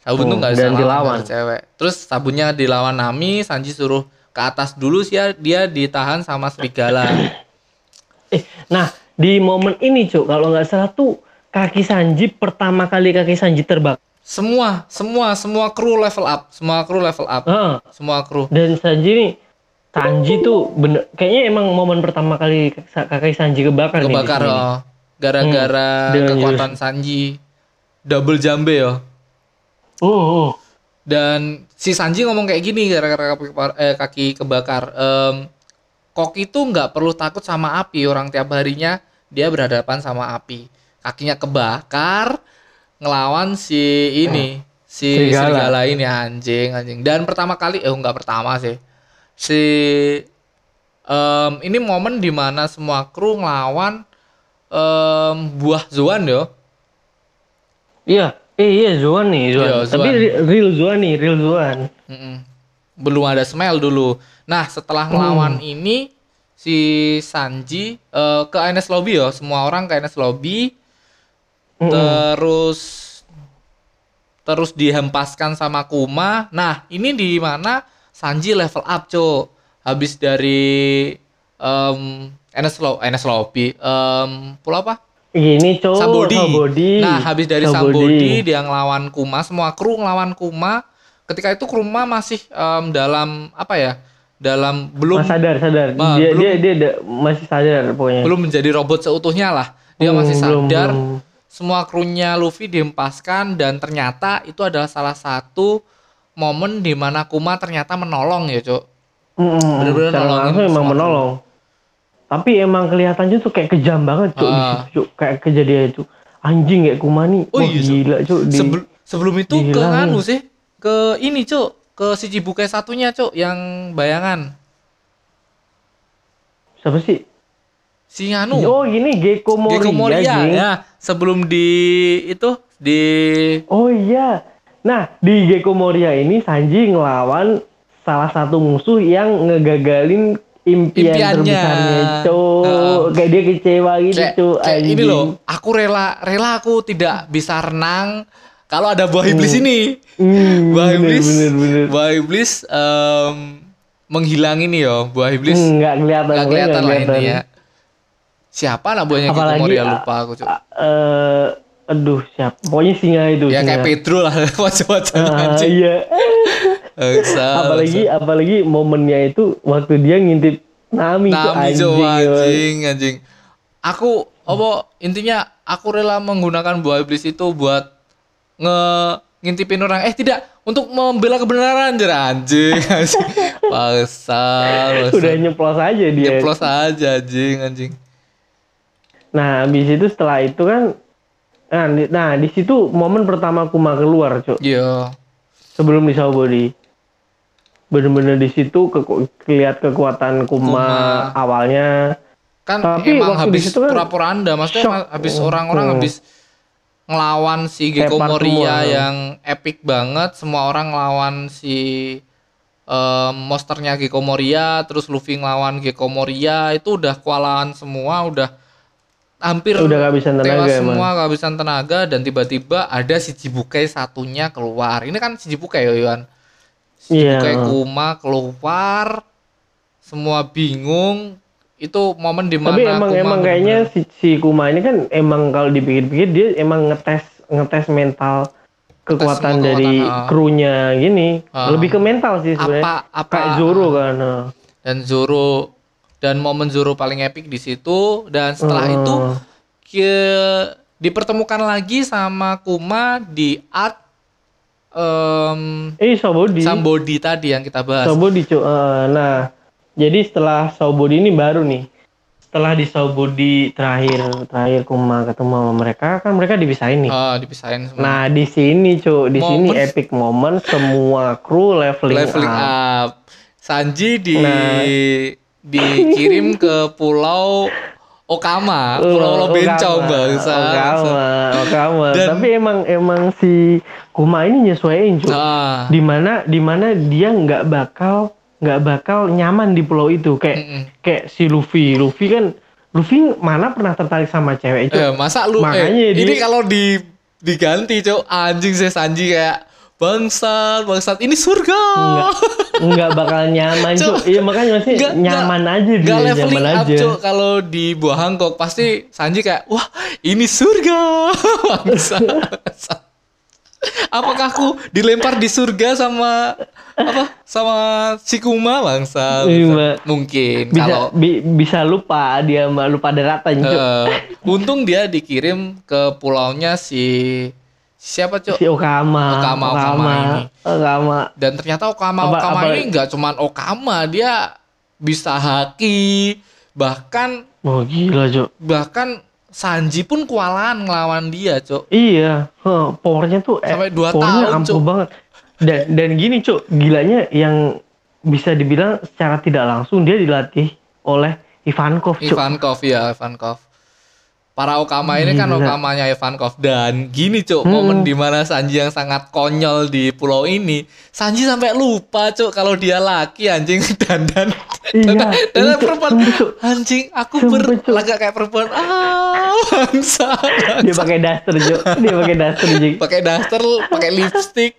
sabun tuh nggak bisa dan lawan dilawan. cewek terus sabunnya dilawan Nami Sanji suruh ke atas dulu sih ya, dia ditahan sama serigala Eh, nah di momen ini cuk, kalau nggak salah tuh kaki Sanji pertama kali kaki Sanji terbakar. Semua semua semua kru level up semua kru level up Heeh. semua kru Dan Sanji nih, Sanji tuh bener, kayaknya emang momen pertama kali kaki Sanji kebakar, kebakar nih. di sini. oh. gara-gara Hmm, kekuatan Sanji double jambe ya Uh, uh. dan si Sanji ngomong kayak gini gara-gara kaki, eh, kaki kebakar Em, Koki tuh nggak perlu takut sama api orang tiap harinya dia berhadapan sama api kakinya kebakar ngelawan si ini si Serigala. serigala ini anjing anjing dan pertama kali eh nggak pertama sih si em, ini momen di mana semua kru ngelawan em, buah Zuan yo Iya, eh iya Zuan nih, Zuan. Iya, Tapi Zuan. ri- real Zuan nih, real Zuan. Mm-mm. belum ada smell dulu. Nah setelah Hmm. ngelawan ini si Sanji eh, ke NS Lobby ya, semua orang ke NS Lobby Mm-mm. terus terus dihempaskan sama Kuma. Nah, ini di mana Sanji level up, Cuk. Habis dari em NS Lo NS Lobby, em pulau apa? Gini cowok Sambodi. Sambodi. Nah, habis dari Sambodi dia ngelawan Kuma, semua kru ngelawan Kuma. Ketika itu Kuma masih em, dalam apa ya? Dalam belum Mas sadar sadar. Dia, belum- dia dia dia masih sadar pokoknya. belum menjadi robot seutuhnya lah. Dia Hmm, masih belum, sadar. belum. Semua krunya Luffy dihempaskan dan ternyata itu adalah salah satu momen di mana Kuma ternyata menolong ya, Cuk. Mm-mm. Bener-bener Secara nolongin langsung emang semua menolong. Tapi emang kelihatannya tuh kayak kejam banget cuk di Ah. Cuk. Kayak kejadian itu. Anjing kayak Kumani. Oh Wah, iya, gila cuk di Sebel- sebelum itu ke anu sih, ke ini, Cuk. Ke si Cibukai satunya, Cuk, yang bayangan. siapa sih? Si anu. Oh, gini Gecko Moria. Gecko Moria ya sebelum di itu di Oh iya. Nah, di Gecko Moria ini Sanji ngelawan salah satu musuh yang ngegagalin impian Impiannya. terbesarnya, Cuk. Heeh. Kayak dia kecewa gitu, kayak ini loh aku rela rela aku tidak bisa renang kalau ada buah iblis ini Hmm, buah iblis bener, bener. buah iblis em, menghilang ini yo buah iblis Hmm, nggak kelihatan, nggak pokoknya kelihatan lah kelihatan. ini ya siapa lah buahnya Apalagi, Moria ah, lupa aku Cuk. Ah, eh, aduh, siapa? Pokoknya singa itu. ya singa. kayak Pedro lah wajah-wajah Ah, anjing iya. Apalagi bangsa. apalagi momennya itu waktu dia ngintip Nami, Nami anjing. Cuk, ya. anjing anjing aku apa intinya aku rela menggunakan buah iblis itu buat nge ngintipin orang eh tidak untuk membela kebenaran anjir anjing anjing bangsa. Udah nyeplos aja dia. nyeplos aja anjing anjing Nah, habis itu setelah itu kan nah di, nah, di situ momen pertama Kuma keluar, Cuk. iya Sebelum di Saobody. Bener-bener di situ ke, kelihat kekuatan Kuma, Kuma. awalnya. kan Tapi emang waktu habis situ kan pura-pura anda maksudnya shock. habis orang-orang Hmm. habis ngelawan si Gecko Tepar Moria yang epic banget semua orang ngelawan si em, monsternya Gecko Moria terus Luffy ngelawan Gecko Moria itu udah kewalahan semua udah hampir Udah kehabisan tenaga tewas emang. semua kehabisan tenaga dan tiba-tiba ada si Cibukai satunya keluar ini kan si Cibukai ya Yohan si Iya. Cibukai Kuma keluar semua bingung itu momen di mana Tapi emang Kuma emang kayaknya si, si Kuma ini kan emang kalau dipikir-pikir dia emang ngetes ngetes mental kekuatan dari kekuatan, ah. krunya gini. Ah. Lebih ke mental sih sebenarnya. apa apa Kayak Zoro kan. ah. dan Zoro dan momen Zoro paling epic di situ dan setelah Ah. itu ke dipertemukan lagi sama Kuma di art em Eh Saobody. Sambodi tadi yang kita bahas. Saobody cu. Ah, nah, jadi setelah Saobody ini baru nih. Setelah di Saobody terakhir terakhir Kuma ketemu sama mereka kan mereka dipisahin nih. Oh, dipisahin semua. Nah di sini cu, di sini epic moment semua kru leveling, Leveling up. up. Sanji di Nah. Dikirim ke pulau Okama, pulau lo bencong bangsa. Okama, Okama. Dan- Tapi emang emang si Kuma ini nyesuaiin cu. Nah, Di mana di mana dia nggak bakal nggak bakal nyaman di pulau itu kayak Mm-mm. kayak si Luffy. Luffy kan Luffy mana pernah tertarik sama cewek itu? Eh, masa lu Makanya eh, dia- ini kalau di diganti cok anjing saya Sanji kayak bangsat bangsat ini surga Nggak, nggak bakal nyaman Cuk. cu. Iya makanya masih Nggak- nyaman nggak- aja dia leveling nyaman up aja. kalau di buah Hancock pasti Sanji kayak wah ini surga bangsat. apakah aku dilempar di surga sama apa sama si Kuma bangsa Iya. mungkin Bisa kalau bi- bisa lupa dia lupa daratan cu. eh, untung dia dikirim ke pulaunya si siapa cok si Okama, Okama, Okama ini. Okama. dan ternyata Okama Apa- Okama apa- ini nggak cuman Okama dia bisa haki bahkan Oh gila, Cok. bahkan Sanji pun kewalahan ngelawan dia cok Iya, huh, powernya tuh eh, Sampai dua tahun, ampuh Cuk. banget. Dan dan gini, Cuk, gilanya yang bisa dibilang secara tidak langsung dia dilatih oleh Ivankov, Cuk. Ivankov ya Ivankov para Okama ini kan Gila. Okamanya Ivankov dan gini cuk momen di mana Sanji yang sangat konyol di pulau ini Sanji sampai lupa cuk kalau dia laki anjing dandan Iya, dandan, dandan itu, perempuan Cuk. anjing aku Cuk. berlagak kayak perempuan ah bangsa Dia pakai daster, Jo. Dia pakai daster, Jing. pakai daster pakai lipstick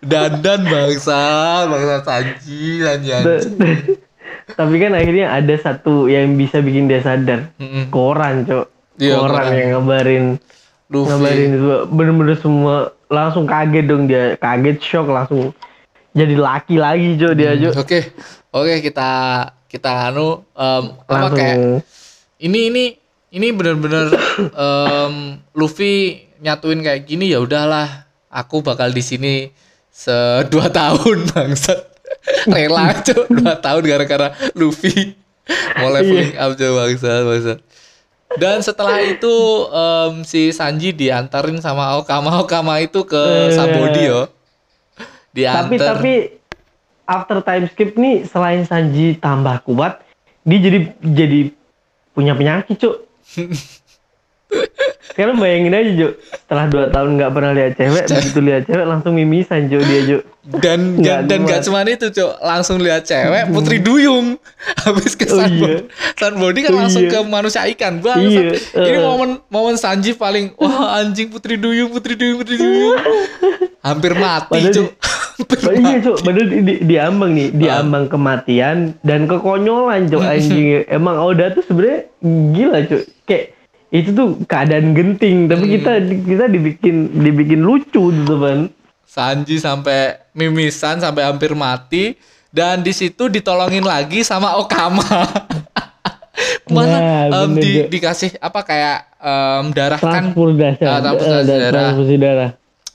dandan bangsa bangsa Sanji Sanji anjing. Tapi kan akhirnya ada satu yang bisa bikin dia sadar. Mm-mm. Koran, Cok. Iya, koran. yang ngabarin Luffy. ngabarin itu bener-bener semua langsung kaget dong dia kaget shock langsung jadi laki lagi Jo dia Jo Oke, oke kita kita anu apa langsung kayak ini ini ini bener-bener em, Luffy nyatuin kayak gini ya udahlah, aku bakal di sini se dua tahun bangsat. Rela cuy dua tahun gara-gara Luffy mau leveling up cuy bangsat bangsat. Dan setelah itu em, si Sanji diantarin sama Okama Okama itu ke Eh. Sabodio. tapi Diantar. tapi after time skip nih selain Sanji tambah kuat dia jadi jadi punya penyakit Cuk Sekarang bayangin aja Jo setelah dua tahun nggak pernah lihat cewek begitu lihat cewek langsung mimisan Jo dia Jo dan Nggak dan kuat. gak cuma itu cok. Langsung lihat cewek putri duyung. Habis ke Oh, iya. sunbody kan Oh, langsung iya. ke manusia ikan bang. Iya, ini eh. momen momen Sanji paling wah anjing putri duyung putri duyung putri duyung. Hampir mati Padahal cok. di- hampir iya cok, padahal di, di, diambang nih, diambang kematian dan kekonyolan cok anjing. Emang Oda tuh sebenarnya gila cok, kayak itu tuh keadaan genting, tapi kita kita dibikin dibikin lucu gitu kan. Sanji sampai mimisan sampai hampir mati dan di situ ditolongin lagi sama Okama. Mana Nah, bener, di- dikasih apa kayak em, darah kan? Transfusi darah, Ah, darah.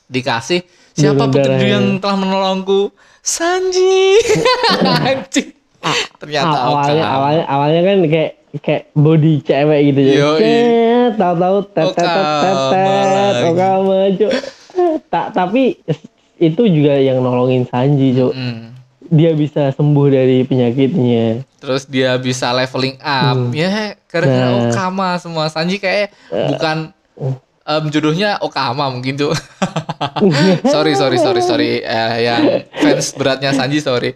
dikasih. Siapa darah, yang ya. telah menolongku? Sanji. Anjing. Ternyata Aw- awalnya Okama. awalnya awalnya kan kayak kayak body cewek gitu ya. Tahu-tahu tet tet tet tet Okama cok. Tak tapi itu juga yang nolongin Sanji cok. Hmm. Dia bisa sembuh dari penyakitnya. terus dia bisa leveling up ya gara-gara Hmm. Nah. Okama semua Sanji kayak bukan em, jodohnya Okama mungkin tuh sorry sorry sorry sorry eh, yang fans beratnya Sanji sorry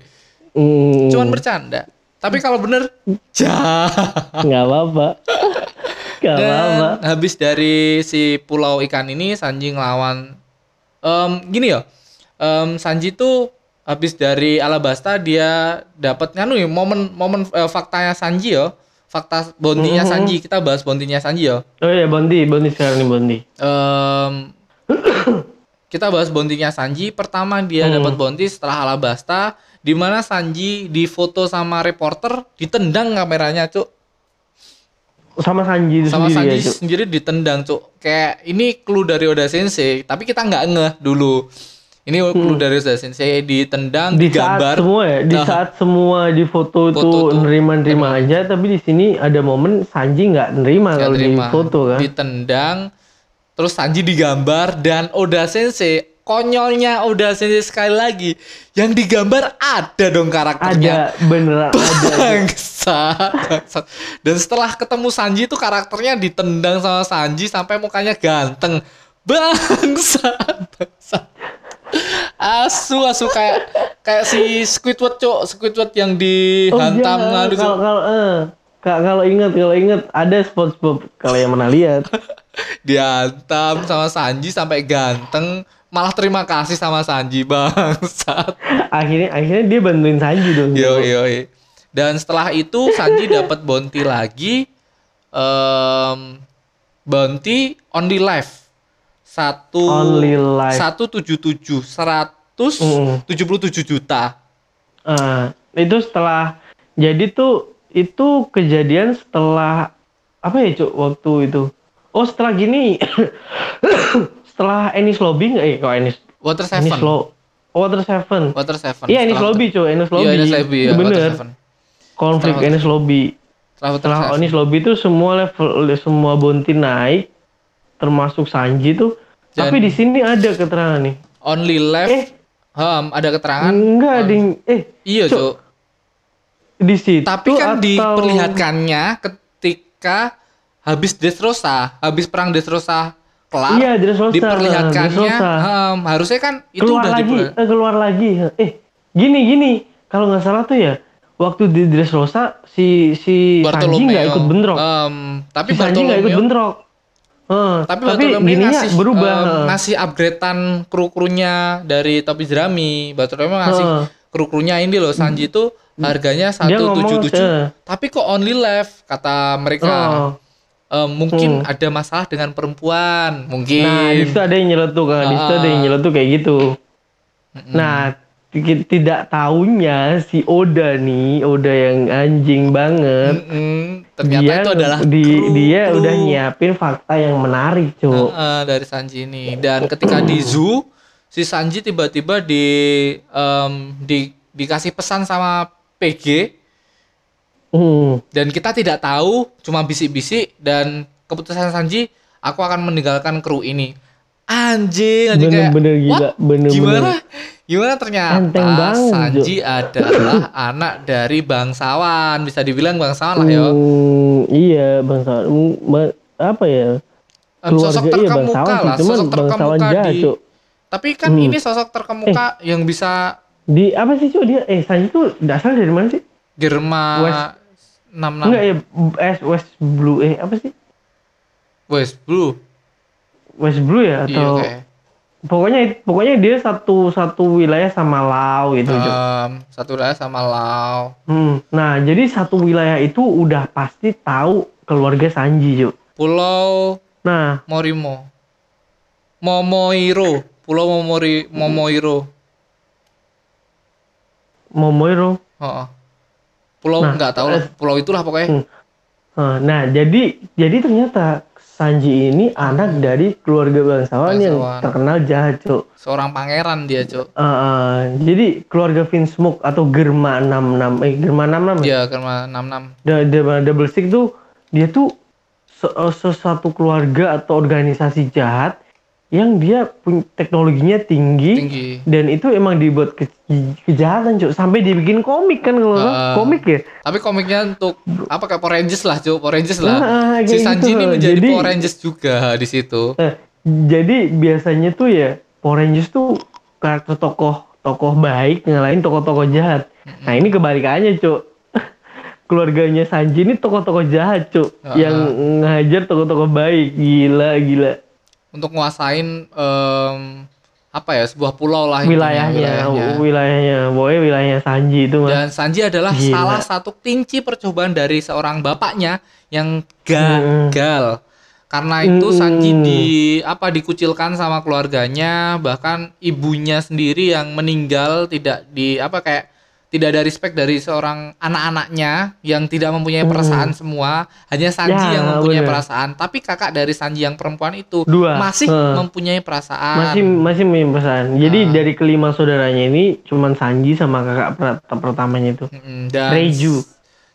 Hmm, cuman bercanda tapi kalau bener jahat nggak apa-apa. Nggak apa-apa. Habis dari si pulau ikan ini Sanji ngelawan em, gini ya. em, Sanji tuh habis dari Alabasta dia dapat nganu ya momen momen eh, faktanya Sanji ya. Fakta bontinya Sanji. Kita bahas bontinya Sanji ya. Oh iya Bondi, Bondi sekarang nih Bondi. Em, kita bahas bontinya Sanji. Pertama dia Hmm. dapat bonti setelah Alabasta di mana Sanji difoto sama reporter, ditendang kameranya, Cuk. Sama Sanji sama sendiri Sanji ya, Cuk. sendiri ditendang cuk kayak ini clue dari Oda Sensei tapi kita nggak ngeh dulu ini clue dari Oda Sensei ditendang Hmm. Di saat digambar semua ya, di Nah. saat semua di foto, Foto itu tuh nerima-nerima aja, tapi di sini ada momen Sanji nggak nerima kalau di foto kan. ditendang terus Sanji digambar dan Oda Sensei konyolnya Oda Sensei sekali lagi yang digambar ada dong karakternya Ada beneran ada. Bangsat, bangsat. Dan setelah ketemu Sanji itu karakternya ditendang sama Sanji sampai mukanya ganteng. Bangsat, bangsat. Asu, asu kayak kayak si Squidward, Cok. Squidward yang dihantam iya, ngadu, Cok. kalau kalau eh, Kak, kalau ingat kalau ingat ada SpongeBob kalau yang pernah lihat. Dihantam sama Sanji sampai ganteng. Malah terima kasih sama Sanji, bangsat. akhirnya akhirnya dia bantuin Sanji dong. Yo yo. Dan setelah itu Sanji dapat bounty lagi em bounty only life. Satu Only life. Satu tujuh tujuh seratus tujuh puluh tujuh juta. Ah, itu setelah jadi tuh itu kejadian setelah apa ya cuk waktu itu oh setelah gini setelah Ennis Lobby nggak? Eh kok Ennis Water Ennis Seven. Lo Water Seven. Water Seven. iya Ennis Lobby cuy. Ennis Lobby. Iya, Ennis Lobby ya, bener. Konflik Setelah- Ennis Lobby. Setelah setelah. Ennis Lobby itu semua level semua bounty naik termasuk Sanji tuh. Dan- tapi di sini ada keterangan nih. Only life. eh. Hem, ada keterangan. enggak ding. Eh Iya, Cuk, di situ Tapi kan atau- diperlihatkannya ketika habis Dressrosa, habis perang Dressrosa kelar, Iya, Dressrosa, diperlihatkannya em, harusnya kan itu keluar udah lagi, diper- eh, keluar lagi. Eh, gini gini, kalau nggak salah tuh ya, waktu di Dressrosa si si Sanji nggak ikut bentrok. Em, tapi si Sanji nggak ikut bentrok. Heeh, tapi, tapi, Bartolomeo gininya ngasih berubah. heeh. ngasih upgradean kru-krunya dari topi jerami. Bartolomeo ngasih Heeh. kru-krunya ini loh Sanji itu harganya Dia ngomong, 177 eh. tapi kok only left kata mereka. Oh. Em, mungkin Hmm. ada masalah dengan perempuan, mungkin. Nah, di situ ada yang nyeletuk kan, di situ ada yang nyeletuk kayak gitu. Nah, ti- tidak tahunya si Oda nih, Oda yang anjing banget. Mm-mm. ternyata dia itu adalah di, kru- dia kru. udah nyiapin fakta yang menarik, Cuk. Heeh, dari Sanji ini dan ketika di zoo si Sanji tiba-tiba di em, di dikasih pesan sama PG Hmm. dan kita tidak tahu cuma bisik-bisik dan keputusan Sanji aku akan meninggalkan kru ini anjing anjing kayak Bener-bener gila, "What? bener-bener." gimana gimana ternyata banget, Sanji adalah anak dari bangsawan bisa dibilang bangsawan lah yo Hmm, iya, bangsa hmm, apa ya? Sosok Keluarga iya terkemuka bangsawan sih, lah cuman sosok bangsawan terkemuka jahat, di Cuk. tapi kan Hmm. ini sosok terkemuka yang bisa Di apa sih, Cuk? Dia eh Sanji tuh dasar dari mana sih? Germa West- 66 Enggak ya, S West Blue eh apa sih? West Blue West Blue ya iya atau kayak pokoknya pokoknya dia satu satu wilayah sama Lao gitu. Em, satu wilayah sama Lau Hmm. Nah, jadi satu wilayah itu udah pasti tahu keluarga Sanji, Cuk. Pulau Nah, Morimo Momoiro Pulau Momori Momoiro Momoiro. Heeh. Pulau Nah, nggak tahu lah pulau itulah pokoknya Hmm. Eh, Nah, jadi jadi ternyata Sanji ini anak dari keluarga bangsawan, yang Bangsawan. terkenal jahat, Cuk. seorang pangeran dia cuk Eh, eh, jadi keluarga Vinsmoke atau Germa 66 eh Germa 66 ya? dia karena 66 Da- da- Double Stick tuh dia tuh se- eh, sesuatu keluarga atau organisasi jahat yang dia teknologinya tinggi, tinggi. dan itu emang dibuat ke- kejahatan cuk. Sampai dibikin komik kan kalau. Ah. komik ya? Tapi komiknya untuk apa kayak Power Rangers lah cuk. Power Rangers lah. Ah, si Sanji gitu. ini menjadi Jadi- Power Rangers juga di situ. Eh, jadi biasanya tuh ya Power Rangers tuh karakter tokoh tokoh baik ngelain tokoh-tokoh jahat. Nah ini kebalikannya cuk. Keluarganya Sanji ini tokoh-tokoh jahat cuk. Ah. yang ngajar tokoh-tokoh baik. Gila gila untuk nguasain em, apa ya sebuah pulau lah intinya, wilayahnya wilayahnya pokoknya wilayahnya Sanji itu mah Dan Sanji adalah Gila. salah satu kunci percobaan dari seorang bapaknya yang Hmm. gagal. Karena itu. Sanji di apa dikucilkan sama keluarganya, bahkan ibunya sendiri yang meninggal tidak di apa kayak tidak ada respect dari seorang anak-anaknya yang tidak mempunyai Mm. perasaan semua, hanya Sanji Ya, yang mempunyai bener. perasaan. Tapi kakak dari Sanji yang perempuan itu Dua. masih Eh. mempunyai perasaan. masih masih punya perasaan jadi Ah. dari kelima saudaranya ini cuman Sanji sama kakak per- pertamanya itu Mm, dan Reiju.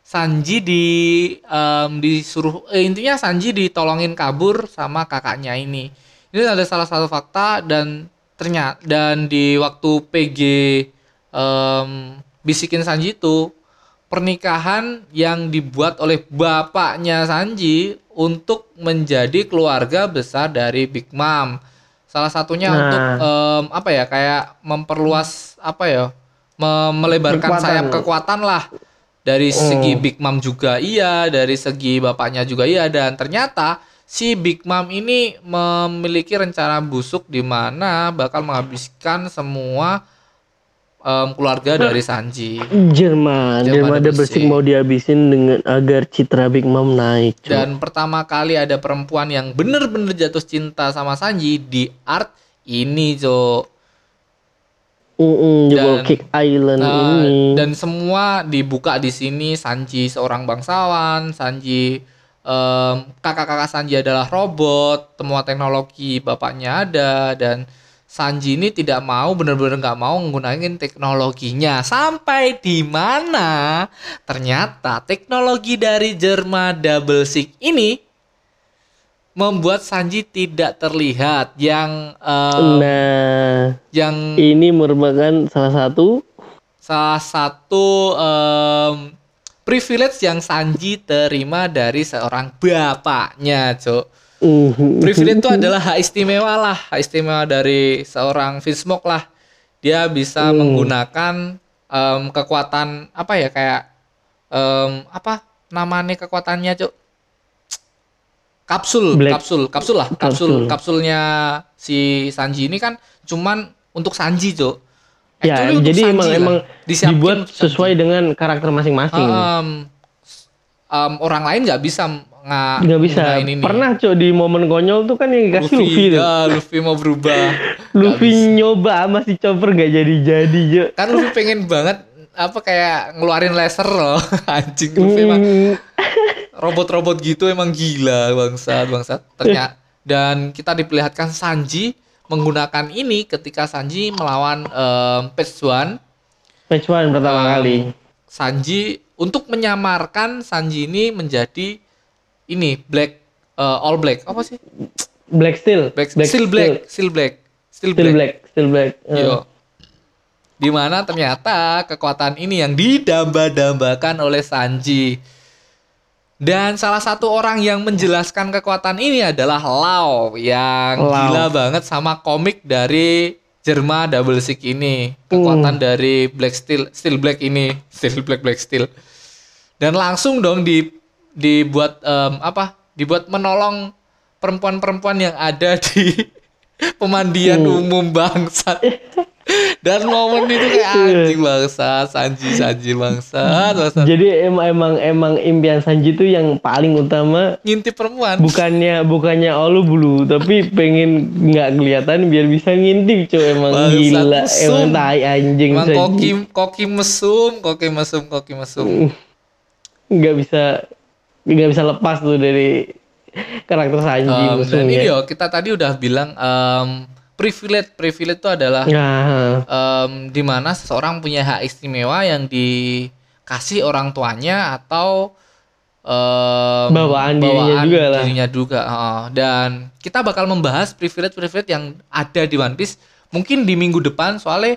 Sanji di em, disuruh eh, intinya Sanji ditolongin kabur sama kakaknya ini. Ini ada salah satu fakta dan ternyata dan di waktu PG em, bisikin Sanji itu pernikahan yang dibuat oleh bapaknya Sanji untuk menjadi keluarga besar dari Big Mom. Salah satunya Nah. untuk em, apa ya kayak memperluas apa ya me- melebarkan Kekuatan. sayap kekuatan lah dari segi Big Mom juga iya dari segi bapaknya juga iya dan ternyata si Big Mom ini memiliki rencana busuk di mana bakal menghabiskan semua em, keluarga dari Sanji Jerman, Jerman stick stick. mau dihabisin dengan agar citra Big Mom naik. cuy. dan pertama kali ada perempuan yang bener-bener jatuh cinta sama Sanji di art ini Jo Mm-mm, Jebol dan- Kick Island Nah, ini. dan semua dibuka di sini Sanji seorang bangsawan Sanji em, kakak-kakak Sanji adalah robot semua teknologi bapaknya ada dan Sanji ini tidak mau benar-benar nggak mau menggunakan teknologinya. Sampai di mana? Ternyata teknologi dari Jerma Double Six ini membuat Sanji tidak terlihat. Yang em, nah, yang ini merupakan salah satu salah satu em, privilege yang Sanji terima dari seorang bapaknya, Cok. Mhm. Privilege itu adalah hak istimewa lah, hak istimewa dari seorang Vinsmoke lah. Dia bisa Hmm. menggunakan em, kekuatan apa ya kayak em, apa namanya kekuatannya, Cok? Kapsul, Black- kapsul, kapsul lah, kapsul, Kapsul. kapsulnya si Sanji ini kan cuman untuk Sanji, Cok. Ya, untuk jadi Sanji emang lah. emang dibuat untuk Sanji. sesuai dengan karakter masing-masing. Em, em, orang lain nggak bisa nggak Nggak bisa. ini. Pernah cok di momen konyol tuh kan yang dikasih Luffy, tuh. ya, Luffy mau berubah. Luffy nyoba sama si Chopper gak jadi-jadi cok. kan Luffy pengen banget apa kayak ngeluarin laser loh anjing Luffy emang Hmm, robot-robot gitu emang gila bangsat bangsat ternyata dan kita diperlihatkan Sanji menggunakan ini ketika Sanji melawan em, Page One Patch one pertama Um, kali. Sanji untuk menyamarkan Sanji ini menjadi ini black eh, all black apa sih Black Steel. black, still black still black still Still black, black. Still black. Eh, Yo. Di mana ternyata kekuatan ini yang didamba-dambakan oleh Sanji. Dan salah satu orang yang menjelaskan kekuatan ini adalah Lau yang Lau. gila banget sama komik dari Jerma Double Six ini. Kekuatan dari Black Steel, Steel Black ini, Steel Black Black Steel. Dan langsung dong di dibuat em, apa? Dibuat menolong perempuan-perempuan yang ada di pemandian umum bangsat. Dan momen itu kayak anjing bangsat, Sanji Sanji bangsat, bangsat. Jadi emang emang emang impian Sanji tuh yang paling utama Ngintip perempuan. bukannya bukannya olu bulu tapi pengen nggak kelihatan biar bisa ngintip cuy emang Bangsat, gila mesum. emang tai anjing Emang Sanji. koki koki mesum, koki mesum, koki mesum. nggak bisa nggak bisa lepas tuh dari karakter Sanji Em, dan ini yo kita tadi udah bilang em, privilege privilege itu adalah Nah, em, di mana seseorang punya hak istimewa yang dikasih orang tuanya atau em, Bawaan dirinya juga lah. dirinya juga, heeh. dan kita bakal membahas privilege-privilege yang ada di One Piece mungkin di minggu depan soalnya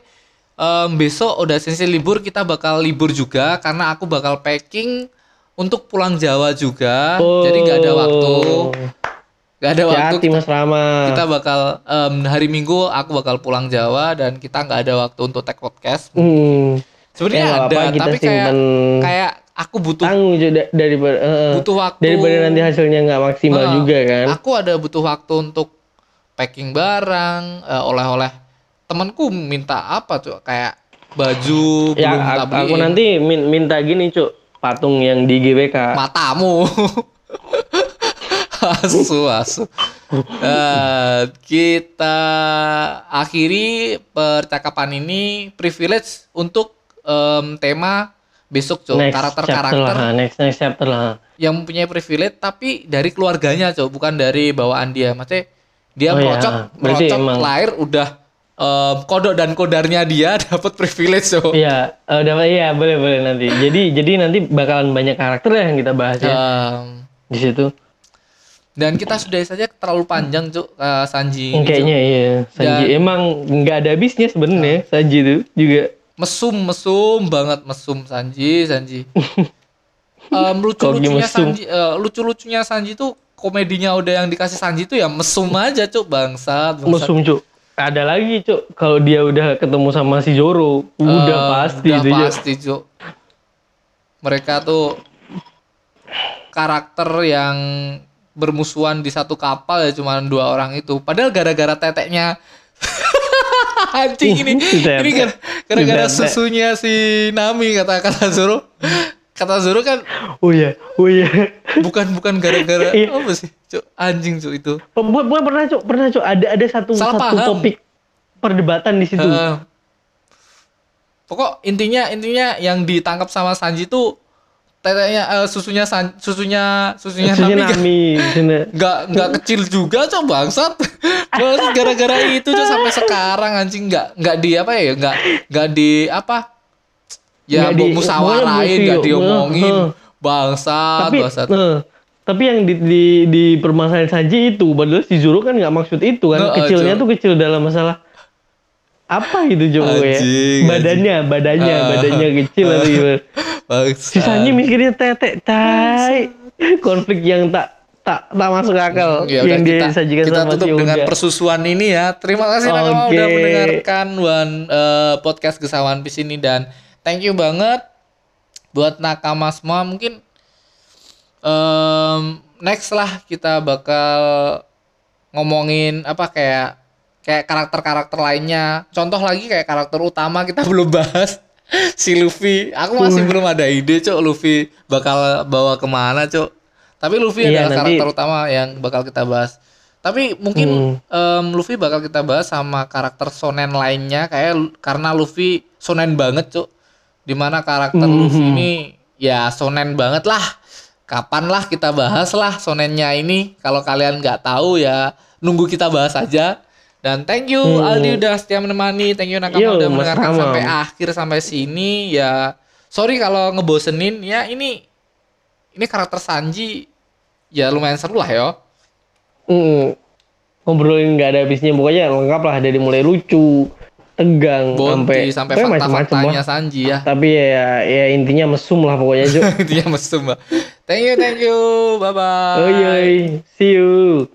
em, besok udah sensei libur kita bakal libur juga karena aku bakal packing untuk pulang Jawa juga jadi nggak ada waktu nggak ada waktu hati Mas Rama. kita bakal em, hari Minggu aku bakal pulang Jawa dan kita nggak ada waktu untuk tag podcast. Hmm. Sebenarnya Ya, ada, kita tapi kayak kayak aku butuh tanggung cuy da- daripada eh, butuh waktu. daripada nanti hasilnya nggak maksimal Nah, juga kan. Aku ada butuh waktu untuk packing barang, eh, oleh-oleh. Temanku minta apa tuh? Kayak baju Ya belum aku, aku nanti min- minta gini cuk patung yang di GBK. matamu. asu asu. Eh, kita akhiri percakapan ini privilege untuk em, tema besok cok next chapter karakter-karakter lah, next next chapter lah. yang mempunyai privilege tapi dari keluarganya cok bukan dari bawaan dia maksudnya dia Oh, iya. merocok Berarti merocok emang- lahir udah em, kodok dan kodarnya dia dapat privilege cok Iya, eh, udah iya boleh boleh nanti. Jadi jadi nanti bakalan banyak karakter ya yang kita bahas ya Em, di situ. dan kita sudah saja terlalu panjang cok eh, Sanji. Kayaknya iya. Sanji Dan- emang nggak ada habisnya sebenarnya Sanji itu juga. mesum mesum banget mesum Sanji Sanji Em, lucu lucunya mesum. Sanji lucu lucunya Sanji tuh komedinya udah yang dikasih Sanji tuh ya mesum aja cuk bangsat, bangsat. Musuh cuk. Ada lagi cuk. Kalau dia udah ketemu sama si Zoro, udah Eh, pasti udah itu pasti cuk. Mereka tuh karakter yang bermusuhan di satu kapal ya cuma dua orang itu. Padahal gara-gara teteknya anjing ini. Ini gara- gara-gara susunya si Nami kata kata Zoro kata Zoro kan Oh iya, oh iya. bukan bukan gara-gara Iya. apa sih cuk anjing cuk itu Bukan bukan pernah cuk, pernah cuk ada ada satu Salah satu paham. topik perdebatan di situ. Eh, pokok intinya intinya yang ditangkap sama Sanji tuh teteknya eh, susunya San, susunya susunya Maksudnya Nami Nami, nggak nggak kecil juga cok bangsat bangsat gara-gara itu cok sampai sekarang anjing nggak nggak di apa ya nggak nggak di apa ya Nggak di- musawarain nggak diomongin. Eh, bangsat tapi bangsat eh, tapi yang di di, di permasalahan Sanji itu padahal si Zoro kan nggak maksud itu kan. Nggak, kecilnya tuh kecil dalam masalah apa gitu Cuk ya? Anjing, badannya badannya Ah. badannya kecil atau gimana. Si Sanji mikirnya tete, tai. Konflik yang tak tak tak masuk akal Ya yang kita, disajikan kita sama tutup si dengan persusuan ini ya. Terima kasih Nakama udah mendengarkan one eh, podcast Gesawan Pis ini dan thank you banget buat nakama semua. Mungkin em, next lah kita bakal ngomongin apa kayak kayak karakter-karakter lainnya. Contoh lagi kayak karakter utama kita belum bahas si Luffy. Aku masih belum ada ide, Cok, Luffy bakal bawa ke mana, Cok. Tapi Luffy Iya, adalah nanti- karakter utama yang bakal kita bahas. Tapi mungkin em, Luffy bakal kita bahas sama karakter shonen lainnya kayak karena Luffy shonen banget, Cuk. Di mana karakter Luffy ini ya shonen banget lah. Kapan lah kita bahas lah shonennya ini. Kalau kalian nggak tahu ya nunggu kita bahas aja. Dan thank you Aldi udah setia menemani. Thank you Nakama Yo, udah mendengarkan Ramam. sampai akhir sampai sini ya. Sorry kalau ngebosenin ya ini ini karakter Sanji ya lumayan seru lah ya. Mm, ngobrolin nggak ada habisnya pokoknya lengkap lah dari mulai lucu tegang Bonti sampai sampai fakta-faktanya lah. Sanji ya. tapi ya ya intinya mesum lah pokoknya Jo Dia mesum. Mbak. Thank you, thank you. Bye bye. oh iya see you